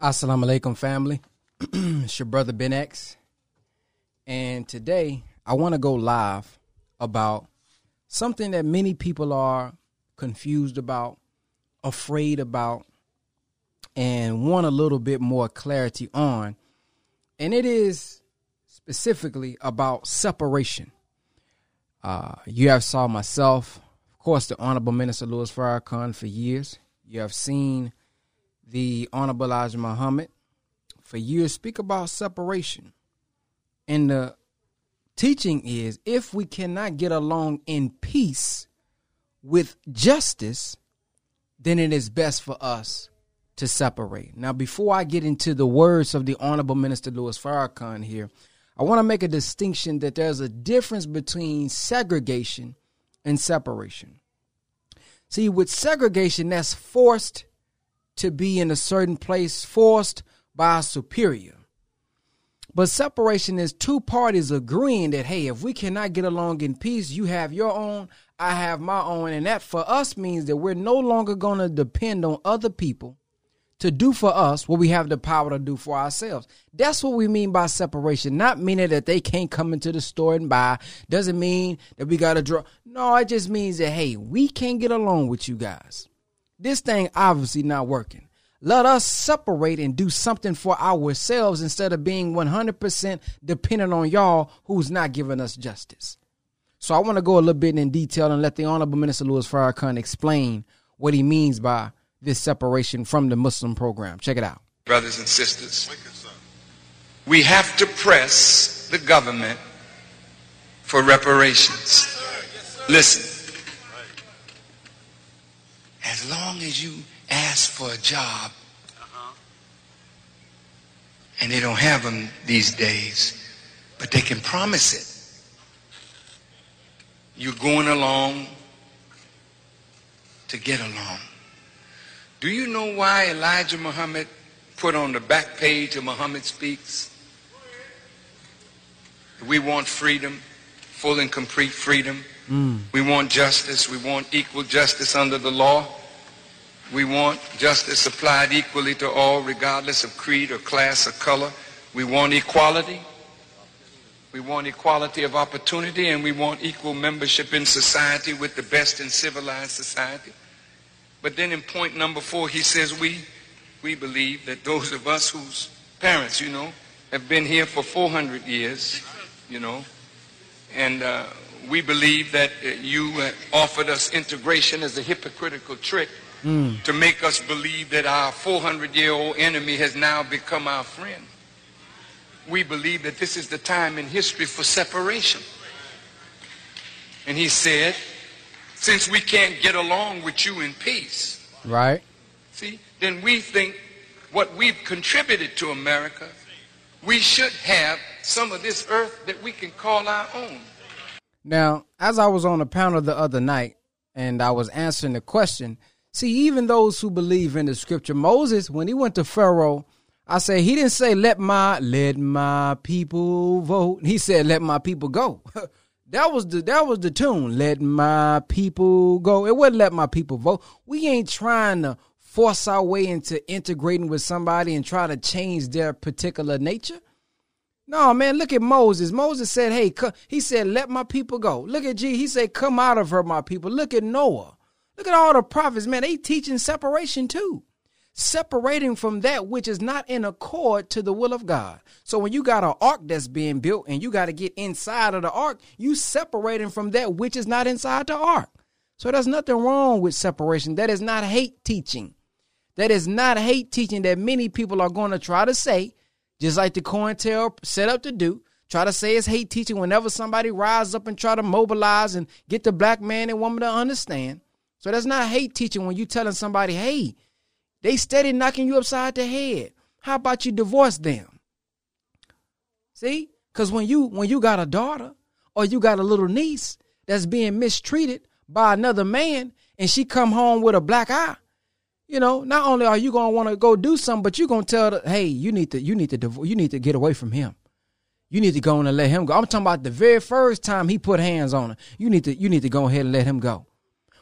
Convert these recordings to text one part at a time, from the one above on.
Assalamu alaikum, family. it's your brother Ben X. And today I want to go live about something that many people are confused about, afraid about, and want a little bit more clarity on. And it is specifically about separation. Uh, you have saw myself, of course, the Honorable Minister Louis Farrakhan for years. You have seen the Honorable Elijah Muhammad for years speak about separation. And the teaching is if we cannot get along in peace with justice, then it is best for us to separate. Now, before I get into the words of the Honorable Minister Louis Farrakhan here, I want to make a distinction that there's a difference between segregation and separation. See, with segregation, that's forced to be in a certain place, forced by a superior. But separation is two parties agreeing that, hey, if we cannot get along in peace, you have your own, I have my own. And that for us means that we're no longer going to depend on other people to do for us what we have the power to do for ourselves. That's what we mean by separation. Not meaning that they can't come into the store and buy. Doesn't mean that we got to draw. No, it just means that, hey, we can't get along with you guys. This thing obviously not working. Let us separate and do something for ourselves instead of being 100% dependent on y'all who's not giving us justice. So I want to go a little bit in detail and let the Honorable Minister Louis Farrakhan explain what he means by this separation from the Muslim program. Check it out. Brothers and sisters, we have to press the government for reparations. Listen, as long as you ask for a job and they don't have them these days, but they can promise it. You're going along to get along. Do you know why Elijah Muhammad put on the back page of Muhammad Speaks? We want freedom, full and complete freedom. Mm. We want justice. We want equal justice under the law. We want justice applied equally to all, regardless of creed or class or color. We want equality. We want equality of opportunity and we want equal membership in society with the best in civilized society. But then in point number four, he says we, we believe that those of us whose parents, you know, have been here for 400 years, you know, and uh, we believe that uh, you offered us integration as a hypocritical trick mm. to make us believe that our 400 year old enemy has now become our friend. We believe that this is the time in history for separation. And he said, since we can't get along with you in peace, right? See, then we think what we've contributed to America, we should have some of this earth that we can call our own. Now, as I was on a panel the other night and I was answering the question, See, even those who believe in the scripture, Moses, when he went to Pharaoh, I say he didn't say let my let my people vote. He said let my people go. that was the that was the tune. Let my people go. It wasn't let my people vote. We ain't trying to force our way into integrating with somebody and try to change their particular nature. No, man, look at Moses. Moses said, "Hey, he said, let my people go." Look at G. He said, "Come out of her, my people." Look at Noah. Look at all the prophets, man. They teaching separation too. Separating from that which is not in accord to the will of God. So when you got an ark that's being built and you got to get inside of the ark, you separating from that which is not inside the ark. So there's nothing wrong with separation. That is not hate teaching. That is not hate teaching that many people are going to try to say, just like the COINTEL set up to do. Try to say it's hate teaching whenever somebody rises up and try to mobilize and get the black man and woman to understand. So that's not hate teaching when you telling somebody, hey, they steady knocking you upside the head. How about you divorce them? See? Because when you when you got a daughter or you got a little niece that's being mistreated by another man and she come home with a black eye, you know, not only are you gonna want to go do something, but you're gonna tell her, hey, you need to you need to divorce, you need to get away from him. You need to go and let him go. I'm talking about the very first time he put hands on her. You need to you need to go ahead and let him go.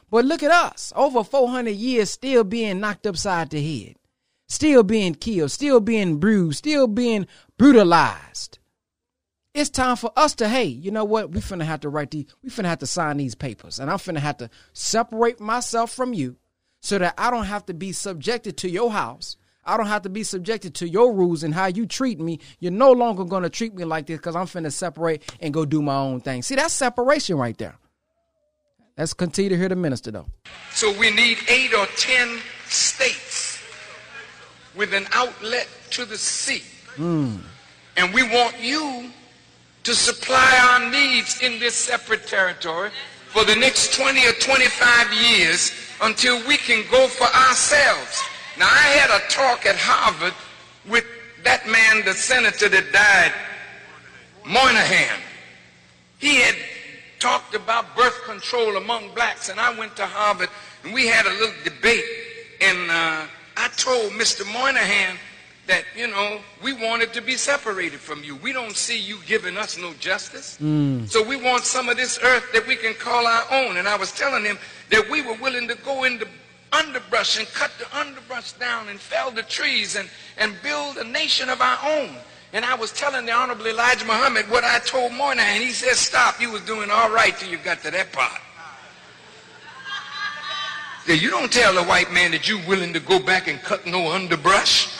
But look at us, over 400 years still being knocked upside the head. still being killed, still being bruised, still being brutalized. It's time for us to, hey, you know what? We finna have to write these, we finna have to sign these papers. And I'm finna have to separate myself from you so that I don't have to be subjected to your house. I don't have to be subjected to your rules and how you treat me. You're no longer gonna treat me like this because I'm finna separate and go do my own thing. See, that's separation right there. Let's continue to hear the minister though. So we need eight or ten states with an outlet to the sea. Mm. And we want you to supply our needs in this separate territory for the next 20 or 25 years until we can go for ourselves. Now, I had a talk at Harvard with that man, the senator that died, Moynihan. He had talked about birth control among blacks, and I went to Harvard and we had a little debate. And uh, I told Mr. Moynihan that, you know, we wanted to be separated from you. We don't see you giving us no justice. Mm. So we want some of this earth that we can call our own. And I was telling him that we were willing to go into underbrush and cut the underbrush down and fell the trees and, and build a nation of our own. And I was telling the Honorable Elijah Muhammad what I told Moynihan. He said, stop, you was doing all right till you got to that part. Said, you don't tell a white man that you're willing to go back and cut no underbrush.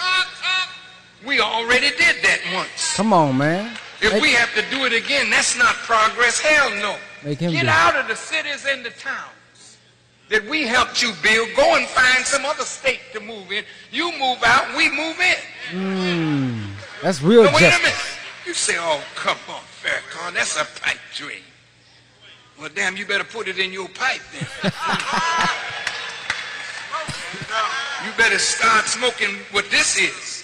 We already did that once. Come on, man. If Make- we have to do it again, that's not progress. Hell no. Make him Get do it. out of the cities and the towns that we helped you build. Go and find some other state to move in. You move out, we move in. Mm. That's real Now, wait a justice. minute. You say, oh, come on, Farrakhan, that's a pipe dream. Well, damn, you better put it in your pipe then. you better start smoking what this is.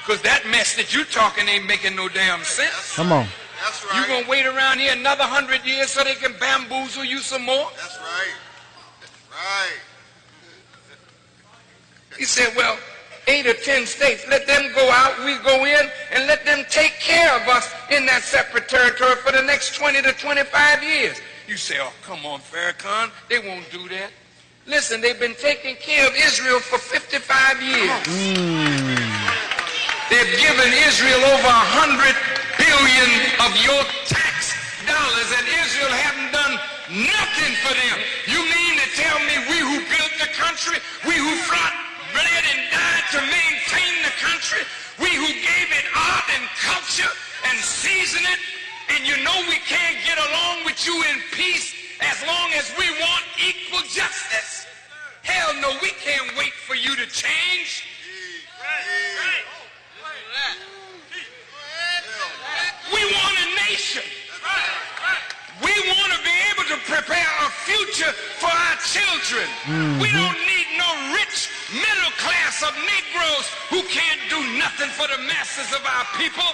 Because that mess that you're talking ain't making no damn sense. Come on. That's right. You right. gonna wait around here another hundred years so they can bamboozle you some more? That's right. That's Right. He said, well, eight or ten states, let them go out, we go in, and let them take care of us in that separate territory for the next 20 to 25 years. You say, oh, come on, Farrakhan, they won't do that. Listen, they've been taking care of Israel for 55 years. They've given Israel over a hundred billion of your tax dollars, and Israel haven't done nothing for them. You mean to tell me we who built the country, we who fought, justice? Hell no, we can't wait for you to change. We want a nation. We want to be able to prepare a future for our children. We mm-hmm. don't need no rich middle class of Negroes who can't do nothing for the masses of our people.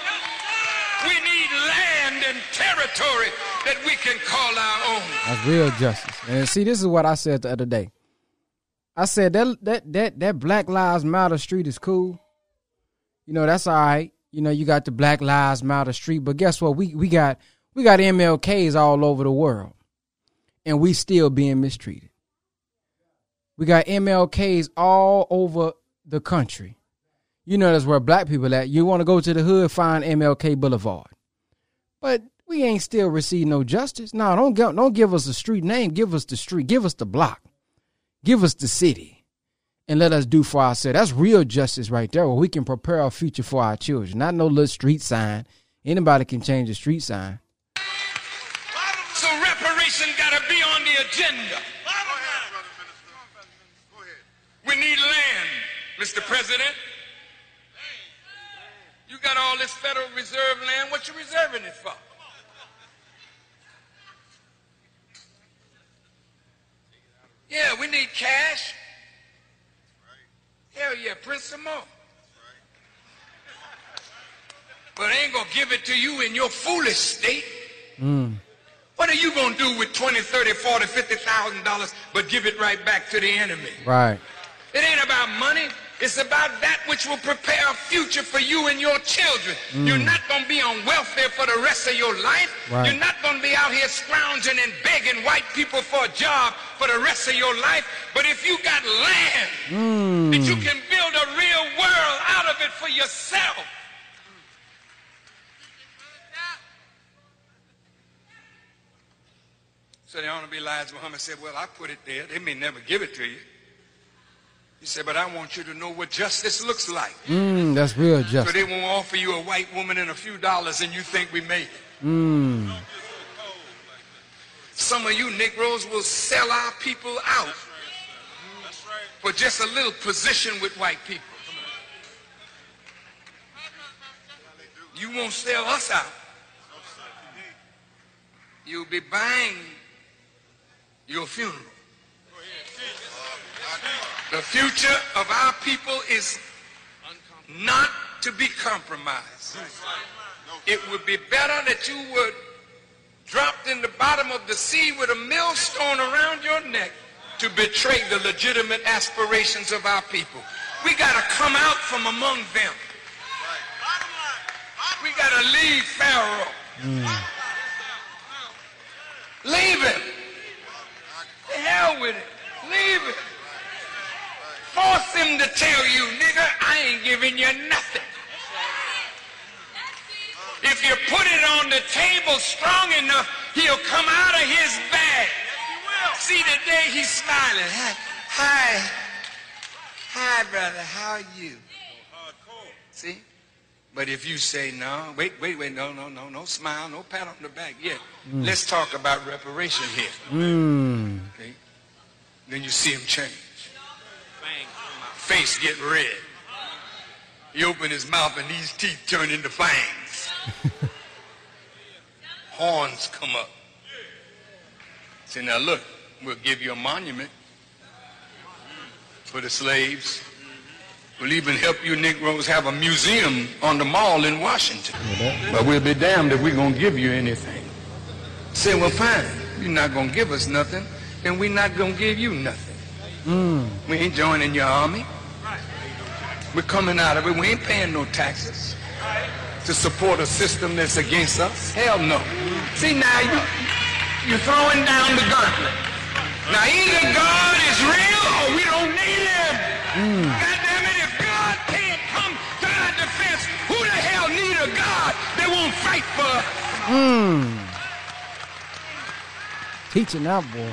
We need land and territory that we can call our own. That's real justice. And see, this is what I said the other day. I said that that that that Black Lives Matter street is cool. You know, that's all right. You know, you got the Black Lives Matter street, but guess what? We we got we got MLKs all over the world. And we still being mistreated. We got MLKs all over the country. You know that's where black people at. You want to go to the hood, find MLK Boulevard. But we ain't still receiving no justice. No, don't give, don't give us a street name. Give us the street. Give us the block. Give us the city, and let us do for ourselves. That's real justice right there. Where we can prepare our future for our children. Not no little street sign. Anybody can change a street sign. So reparation got to be on the agenda. Go ahead. We need land, Mr. President. You got all this Federal Reserve land. What you reserving it for? Yeah, we need cash. Hell yeah, print some more. But I ain't gonna give it to you in your foolish state. Mm. What are you gonna do with 20, 30, 40, 50,000 dollars but give it right back to the enemy? Right. It ain't about money. It's about that which will prepare a future for you and your children. Mm. You're not going to be on welfare for the rest of your life. Right. You're not going to be out here scrounging and begging white people for a job for the rest of your life. But if you got land mm. that you can build a real world out of it for yourself. So the Honorable Elijah Muhammad said, Well, I put it there. They may never give it to you. He said, But I want you to know what justice looks like. Mm, that's real So justice. they won't offer you a white woman and a few dollars and you think we made it. Mm. Some of you Negroes will sell our people out for just a little position with white people. You won't sell us out. You'll be buying your funeral. The future of our people is not to be compromised. It would be better that you were dropped in the bottom of the sea with a millstone around your neck to betray the legitimate aspirations of our people. We got to come out from among them. We got to leave Pharaoh. Leave him. The hell with it. Leave it. Force him to tell you, nigga, I ain't giving you nothing. If you put it on the table strong enough, he'll come out of his bag. See, today he's smiling. Hi, hi, hi, brother. How are you? See? But if you say no, wait, wait, wait, no, no, no, no smile, no pat on the back. Yeah, let's talk about reparation here. Mm. Okay? Then you see him change. Face get red. He open his mouth and these teeth turn into fangs. Horns come up. Say, now look, we'll give you a monument for the slaves. We'll even help you Negroes have a museum on the mall in Washington. But we'll be damned if we're going to give you anything. Say, well, fine. You're not going to give us nothing, then we're not going to give you nothing. Hmm. We ain't joining your army. We're coming out of it. We ain't paying no taxes to support a system that's against us. Hell no. See, now you, you're throwing down the gauntlet. Now either God is real or we don't need him. God damn it, if God can't come to our defense, who the hell need a God that won't fight for us? Mm. Teaching that boy.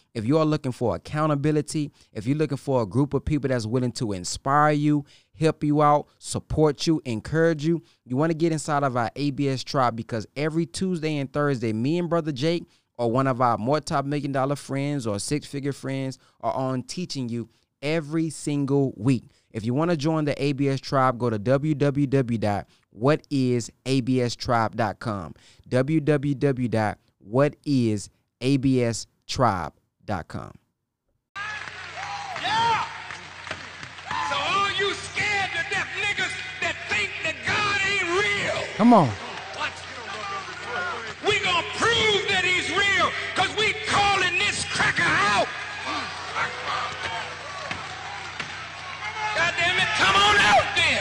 If you are looking for accountability, if you're looking for a group of people that's willing to inspire you, help you out, support you, encourage you, you want to get inside of our ABS Tribe because every Tuesday and Thursday, me and Brother Jake or one of our more top million dollar friends or six figure friends are on teaching you every single week. If you want to join the ABS tribe, go to www.whatisaBStribe.com. www.whatisaBStribe.com. Yeah! So all you scared to death niggas that think that God ain't real, Come on. we gonna prove that he's real, cause we calling this cracker out. God damn it, come on out then.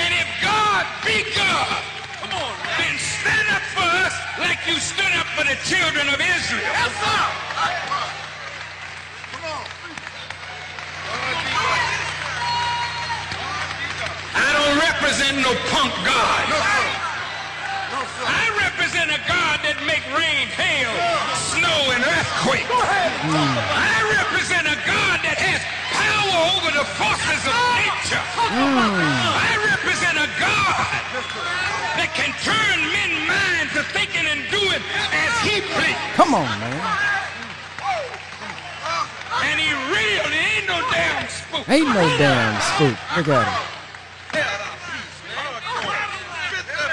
And if God be God, come on, then stand up for us like you stood up for the children of Israel. Yes, sir. Come on. I don't represent no punk God. No, sir. No, sir. I represent a God that make rain, hail, snow, and earthquake. I represent a God that has power over the forces of nature. I represent a God that can turn men's minds to thinking and doing as he please. Come on, man. And he real, he ain't no damn spook. Ain't no damn spook. Look at him.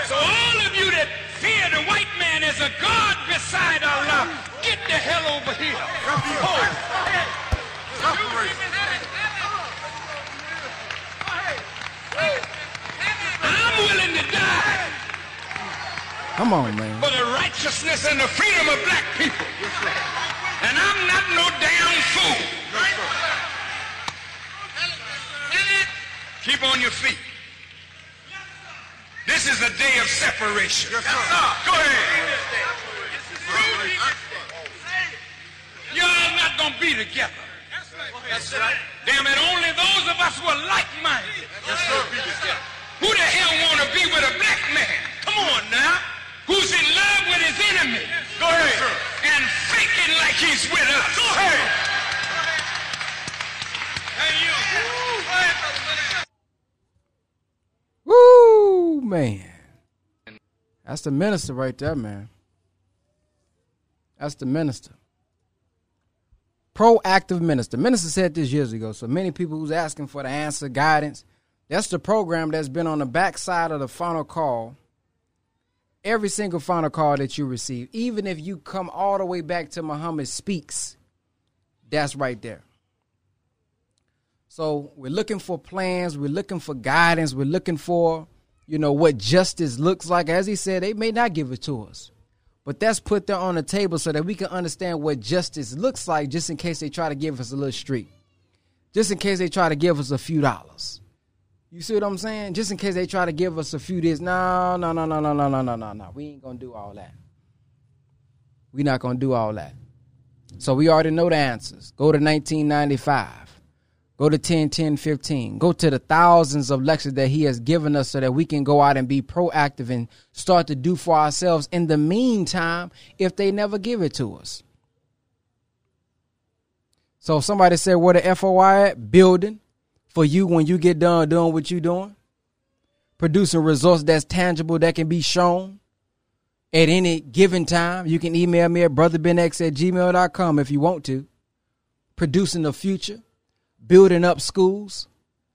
So all of you that fear the white man as a God beside Allah, get the hell over here. Oh. Separate. Come on, man. For the righteousness and the freedom of black people. And I'm not no damn fool. Keep on your feet. This is a day of separation. Go ahead. Y'all not gonna be together. Damn it, only those of us who are like-minded. Who the hell want to be with a black man? Come on now. Who's in love with his enemy? Go ahead. And faking like he's with us. Go ahead. Hey, you. Go ahead, brother. Woo, man. That's the minister right there, man. That's the minister. Proactive minister. Minister said this years ago. So many people who's asking for the answer, guidance. That's the program that's been on the backside of the final call. Every single final call that you receive, even if you come all the way back to Muhammad Speaks, that's right there. So we're looking for plans, we're looking for guidance, we're looking for, you know, what justice looks like. As he said, they may not give it to us. But that's put there on the table so that we can understand what justice looks like just in case they try to give us a little street. Just in case they try to give us a few dollars. You see what I'm saying? Just in case they try to give us a few days. No, no, no, no, no, no, no, no, no, no. We ain't gonna do all that. We're not gonna do all that. So we already know the answers. Go to 1995. Go to 10, 10, 15. Go to the thousands of lectures that he has given us so that we can go out and be proactive and start to do for ourselves in the meantime if they never give it to us. So somebody said, where the FOI at? Building for you when you get done doing what you're doing. Producing results that's tangible that can be shown at any given time. You can email me at brotherbenx at gmail.com if you want to. Producing the future building up schools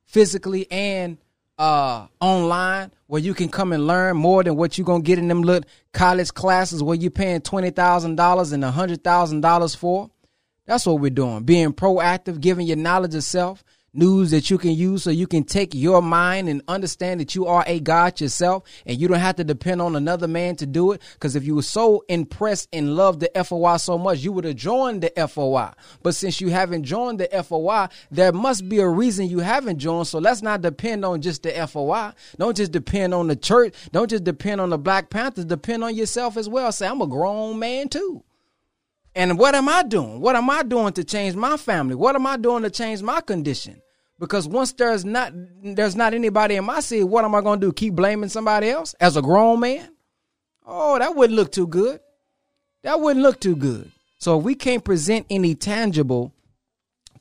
physically and uh, online where you can come and learn more than what you're going to get in them little college classes where you're paying $20,000 and $100,000 for. That's what we're doing. Being proactive, giving your knowledge of self, news that you can use so you can take your mind and understand that you are a God yourself and you don't have to depend on another man to do it. Because if you were so impressed and loved the FOI so much, you would have joined the FOI. But since you haven't joined the FOI, there must be a reason you haven't joined. So let's not depend on just the FOI. Don't just depend on the church. Don't just depend on the Black Panthers. Depend on yourself as well. Say, I'm a grown man too. And what am I doing? What am I doing to change my family? What am I doing to change my condition? Because once there's not there's not anybody in my city, what am I to do? Keep blaming somebody else as a grown man? Oh, that wouldn't look too good. That wouldn't look too good. So if we can't present any tangible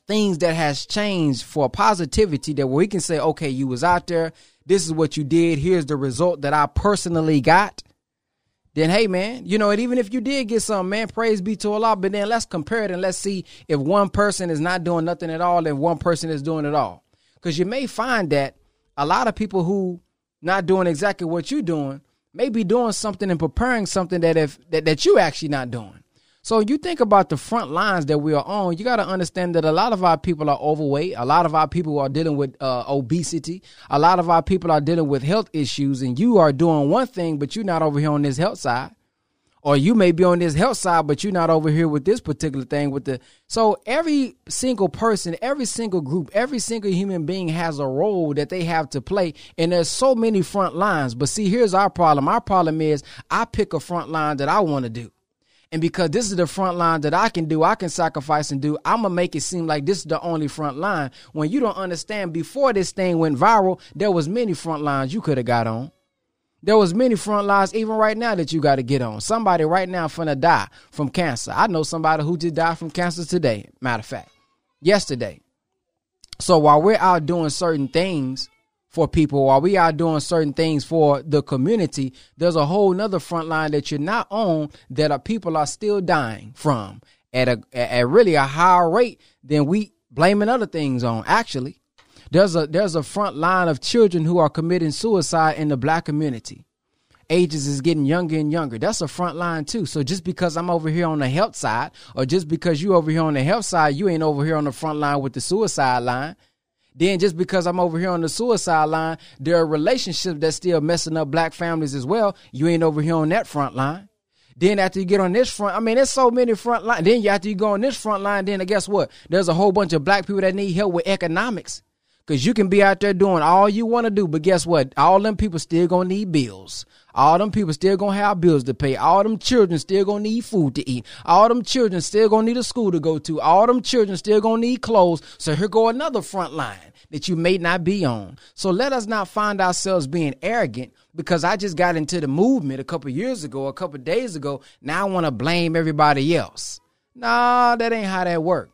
things that has changed for positivity that we can say, okay, you was out there, this is what you did, here's the result that I personally got then hey man, you know, and even if you did get some, man, praise be to Allah. But then let's compare it and let's see if one person is not doing nothing at all and one person is doing it all. Because you may find that a lot of people who not doing exactly what you're doing may be doing something and preparing something that if that, that you actually not doing. So you think about the front lines that we are on, you got to understand that a lot of our people are overweight. A lot of our people are dealing with uh, obesity. A lot of our people are dealing with health issues, and you are doing one thing, but you're not over here on this health side. Or you may be on this health side, but you're not over here with this particular thing. With the so every single person, every single group, every single human being has a role that they have to play, and there's so many front lines. But see, here's our problem. Our problem is I pick a front line that I want to do. And because this is the front line that I can do, I can sacrifice and do, I'm going to make it seem like this is the only front line. When you don't understand, before this thing went viral, there was many front lines you could have got on. There was many front lines even right now that you got to get on. Somebody right now finna die from cancer. I know somebody who just died from cancer today, matter of fact, yesterday. So while we're out doing certain things, for people. While we are doing certain things for the community there's a whole nother front line that you're not on that are people are still dying from at a at really a higher rate than we blaming other things on actually. There's a there's a front line of children who are committing suicide in the black community. Ages is getting younger and younger. That's a front line too. So just because i'm over here on the health side or just because you over here on the health side you ain't over here on the front line with the suicide line Then just because I'm over here on the suicide line, there are relationships that's still messing up black families as well. You ain't over here on that front line. Then after you get on this front, I mean, there's so many front line. Then after you go on this front line, then guess what? There's a whole bunch of black people that need help with economics. Cause you can be out there doing all you want to do, but guess what? All them people still gonna need bills. All them people still gonna have bills to pay. All them children still gonna need food to eat. All them children still gonna need a school to go to. All them children still gonna need clothes. So here go another front line that you may not be on. So let us not find ourselves being arrogant because I just got into the movement a couple years ago, a couple days ago. Now I want to blame everybody else. Nah, that ain't how that work.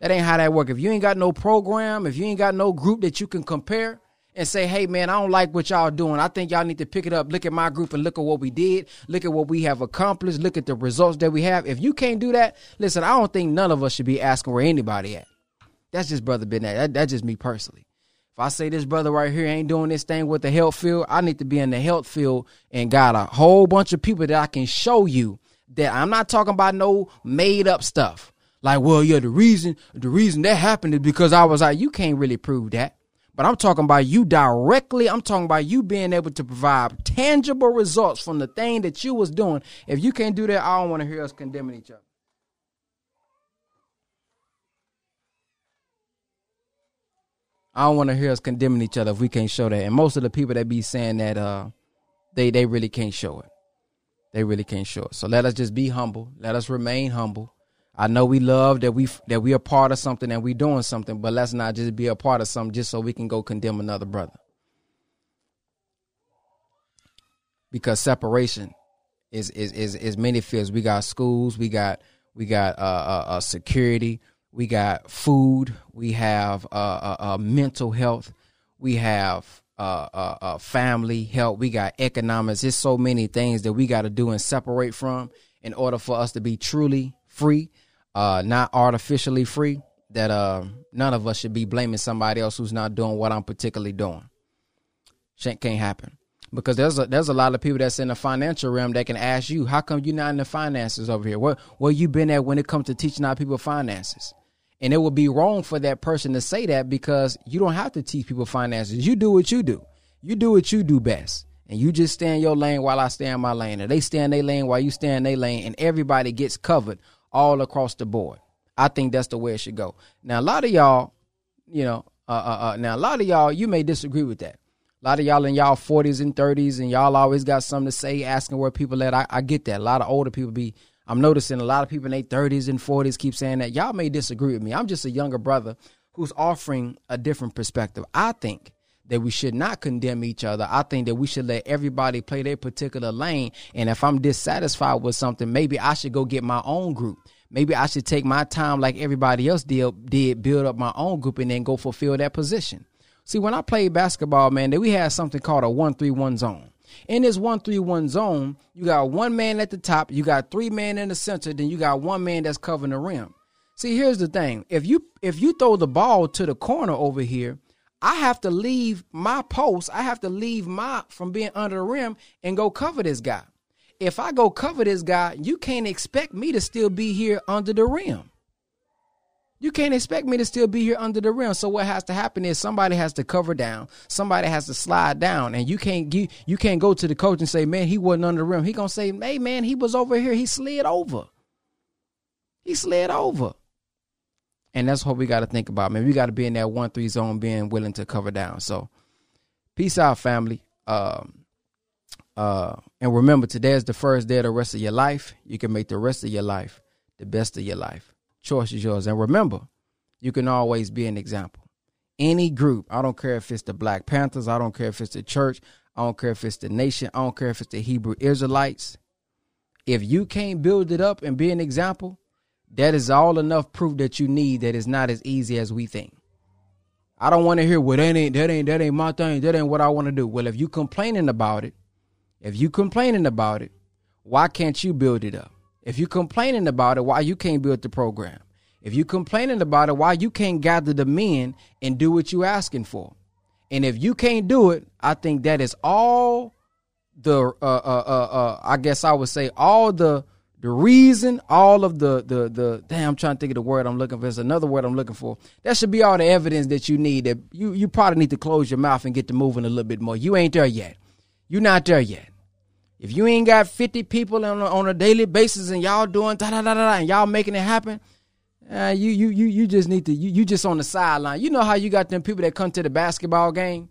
That ain't how that work. If you ain't got no program, if you ain't got no group that you can compare and say, hey man, I don't like what y'all doing. I think y'all need to pick it up. Look at my group and look at what we did. Look at what we have accomplished. Look at the results that we have. If you can't do that, listen, I don't think none of us should be asking where anybody at. That's just brother Ben. That, that's just me personally. If I say this brother right here ain't doing this thing with the health field, I need to be in the health field and got a whole bunch of people that I can show you that I'm not talking about no made up stuff. Like, well, yeah, the reason the reason that happened is because I was like, you can't really prove that. But I'm talking about you directly. I'm talking about you being able to provide tangible results from the thing that you was doing. If you can't do that, I don't want to hear us condemning each other. I don't want to hear us condemning each other if we can't show that. And most of the people that be saying that, uh, they they really can't show it. They really can't show it. So let us just be humble. Let us remain humble. I know we love that we that we are part of something and we doing something, but let's not just be a part of something just so we can go condemn another brother. Because separation is is is, is many fields. We got schools, we got we got uh, uh, uh security, we got food, we have uh, uh, uh mental health, we have family help, we got economics. There's so many things that we got to do and separate from in order for us to be truly free uh, not artificially free, that uh, none of us should be blaming somebody else who's not doing what I'm particularly doing. Shit can't happen because there's a, there's a lot of people that's in the financial realm that can ask you, how come you're not in the finances over here? Where where you been at when it comes to teaching our people finances? And it would be wrong for that person to say that because you don't have to teach people finances. You do what you do. You do what you do best. And you just stay in your lane while I stay in my lane. And they stay in their lane while you stay in their lane. And everybody gets covered all across the board. I think that's the way it should go. Now, a lot of y'all, you know, uh, uh, uh, now a lot of y'all, you may disagree with that. A lot of y'all in y'all 40s and 30s, and y'all always got something to say, asking where people at. I, I get that. A lot of older people be. I'm noticing a lot of people in their 30s and 40s keep saying that. Y'all may disagree with me. I'm just a younger brother who's offering a different perspective. I think that we should not condemn each other. I think that we should let everybody play their particular lane. And if I'm dissatisfied with something, maybe I should go get my own group. Maybe I should take my time like everybody else did, did build up my own group and then go fulfill that position. See, when I played basketball, man, that we had something called a one-three-one zone. In this one-three-one zone, you got one man at the top, you got three men in the center, then you got one man that's covering the rim. See, here's the thing: if you if you throw the ball to the corner over here, I have to leave my post. I have to leave my from being under the rim and go cover this guy. If I go cover this guy, you can't expect me to still be here under the rim. You can't expect me to still be here under the rim. So what has to happen is somebody has to cover down, somebody has to slide down, and you can't you, you can't go to the coach and say, "Man, he wasn't under the rim." He gonna say, "Hey, man, he was over here. He slid over. He slid over." And that's what we got to think about, man. We got to be in that one three zone, being willing to cover down. So, peace out, family. Um, uh, and remember, today is the first day of the rest of your life. You can make the rest of your life the best of your life. Choice is yours. And remember, you can always be an example. Any group, I don't care if it's the Black Panthers, I don't care if it's the church, I don't care if it's the nation, I don't care if it's the Hebrew Israelites. If you can't build it up and be an example, that is all enough proof that you need that it's not as easy as we think. I don't want to hear, well, that ain't that ain't that ain't my thing. That ain't what I want to do. Well, if you complaining about it, if you complaining about it, why can't you build it up? If you complaining about it, why you can't build the program? If you complaining about it, why you can't gather the men and do what you asking for? And if you can't do it, I think that is all the uh, uh, uh, uh, I guess I would say all the The reason all of the the the damn I'm trying to think of the word I'm looking for. There's another word I'm looking for. That should be all the evidence that you need. That you you probably need to close your mouth and get to moving a little bit more. You ain't there yet. You're not there yet. If you ain't got 50 people on a, on a daily basis and y'all doing da da da da and y'all making it happen, uh, you you you you just need to you you just on the sideline. You know how you got them people that come to the basketball game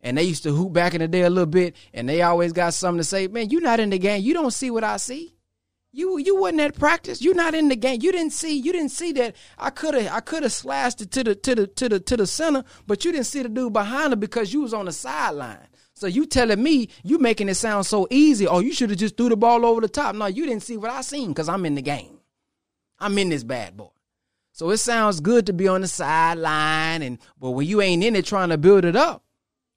and they used to hoop back in the day a little bit and they always got something to say. Man, you not in the game. You don't see what I see. You you wasn't at practice. You're not in the game. You didn't see you didn't see that I could have I could have slashed it to the to the to the to the center, but you didn't see the dude behind him because you was on the sideline. So you telling me you making it sound so easy? Oh, you should have just threw the ball over the top. No, you didn't see what I seen because I'm in the game. I'm in this bad boy. So it sounds good to be on the sideline, and but when you ain't in it trying to build it up,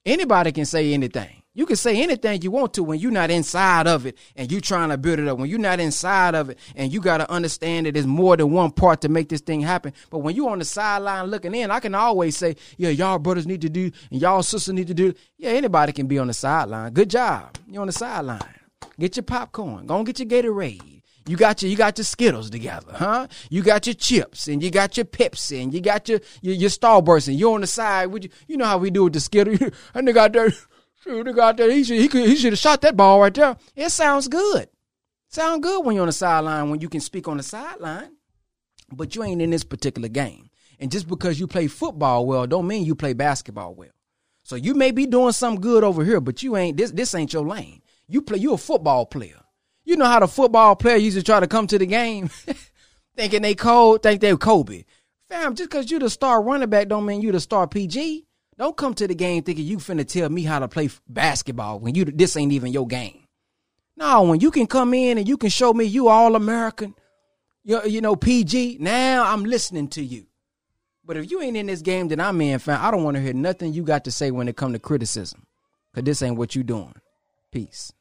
anybody can say anything. You can say anything you want to when you're not inside of it and you're trying to build it up. When you're not inside of it and you got to understand that there's more than one part to make this thing happen. But when you on the sideline looking in, I can always say, yeah, y'all brothers need to do and y'all sisters need to do. Yeah, anybody can be on the sideline. Good job. You're on the sideline. Get your popcorn. Go and get your Gatorade. You got your you got your Skittles together, huh? You got your chips and you got your Pepsi and you got your your, your Starburst and you're on the side with you. You know how we do with the Skittles. and they got there. Shoot, the guy there, he should he could he should have shot that ball right there. It sounds good. Sound good when you're on the sideline when you can speak on the sideline, but you ain't in this particular game. And just because you play football well, don't mean you play basketball well. So you may be doing some good over here, but you ain't this this ain't your lane. You play you a football player. You know how the football player used to try to come to the game thinking they cold, think they Kobe. Fam, just because you the star running back don't mean you the star PG. Don't come to the game thinking you finna tell me how to play basketball when you this ain't even your game. No, when you can come in and you can show me you all American, you, you know PG. Now I'm listening to you. But if you ain't in this game that I'm in, fam, I don't want to hear nothing you got to say when it come to criticism, cause this ain't what you doing. Peace.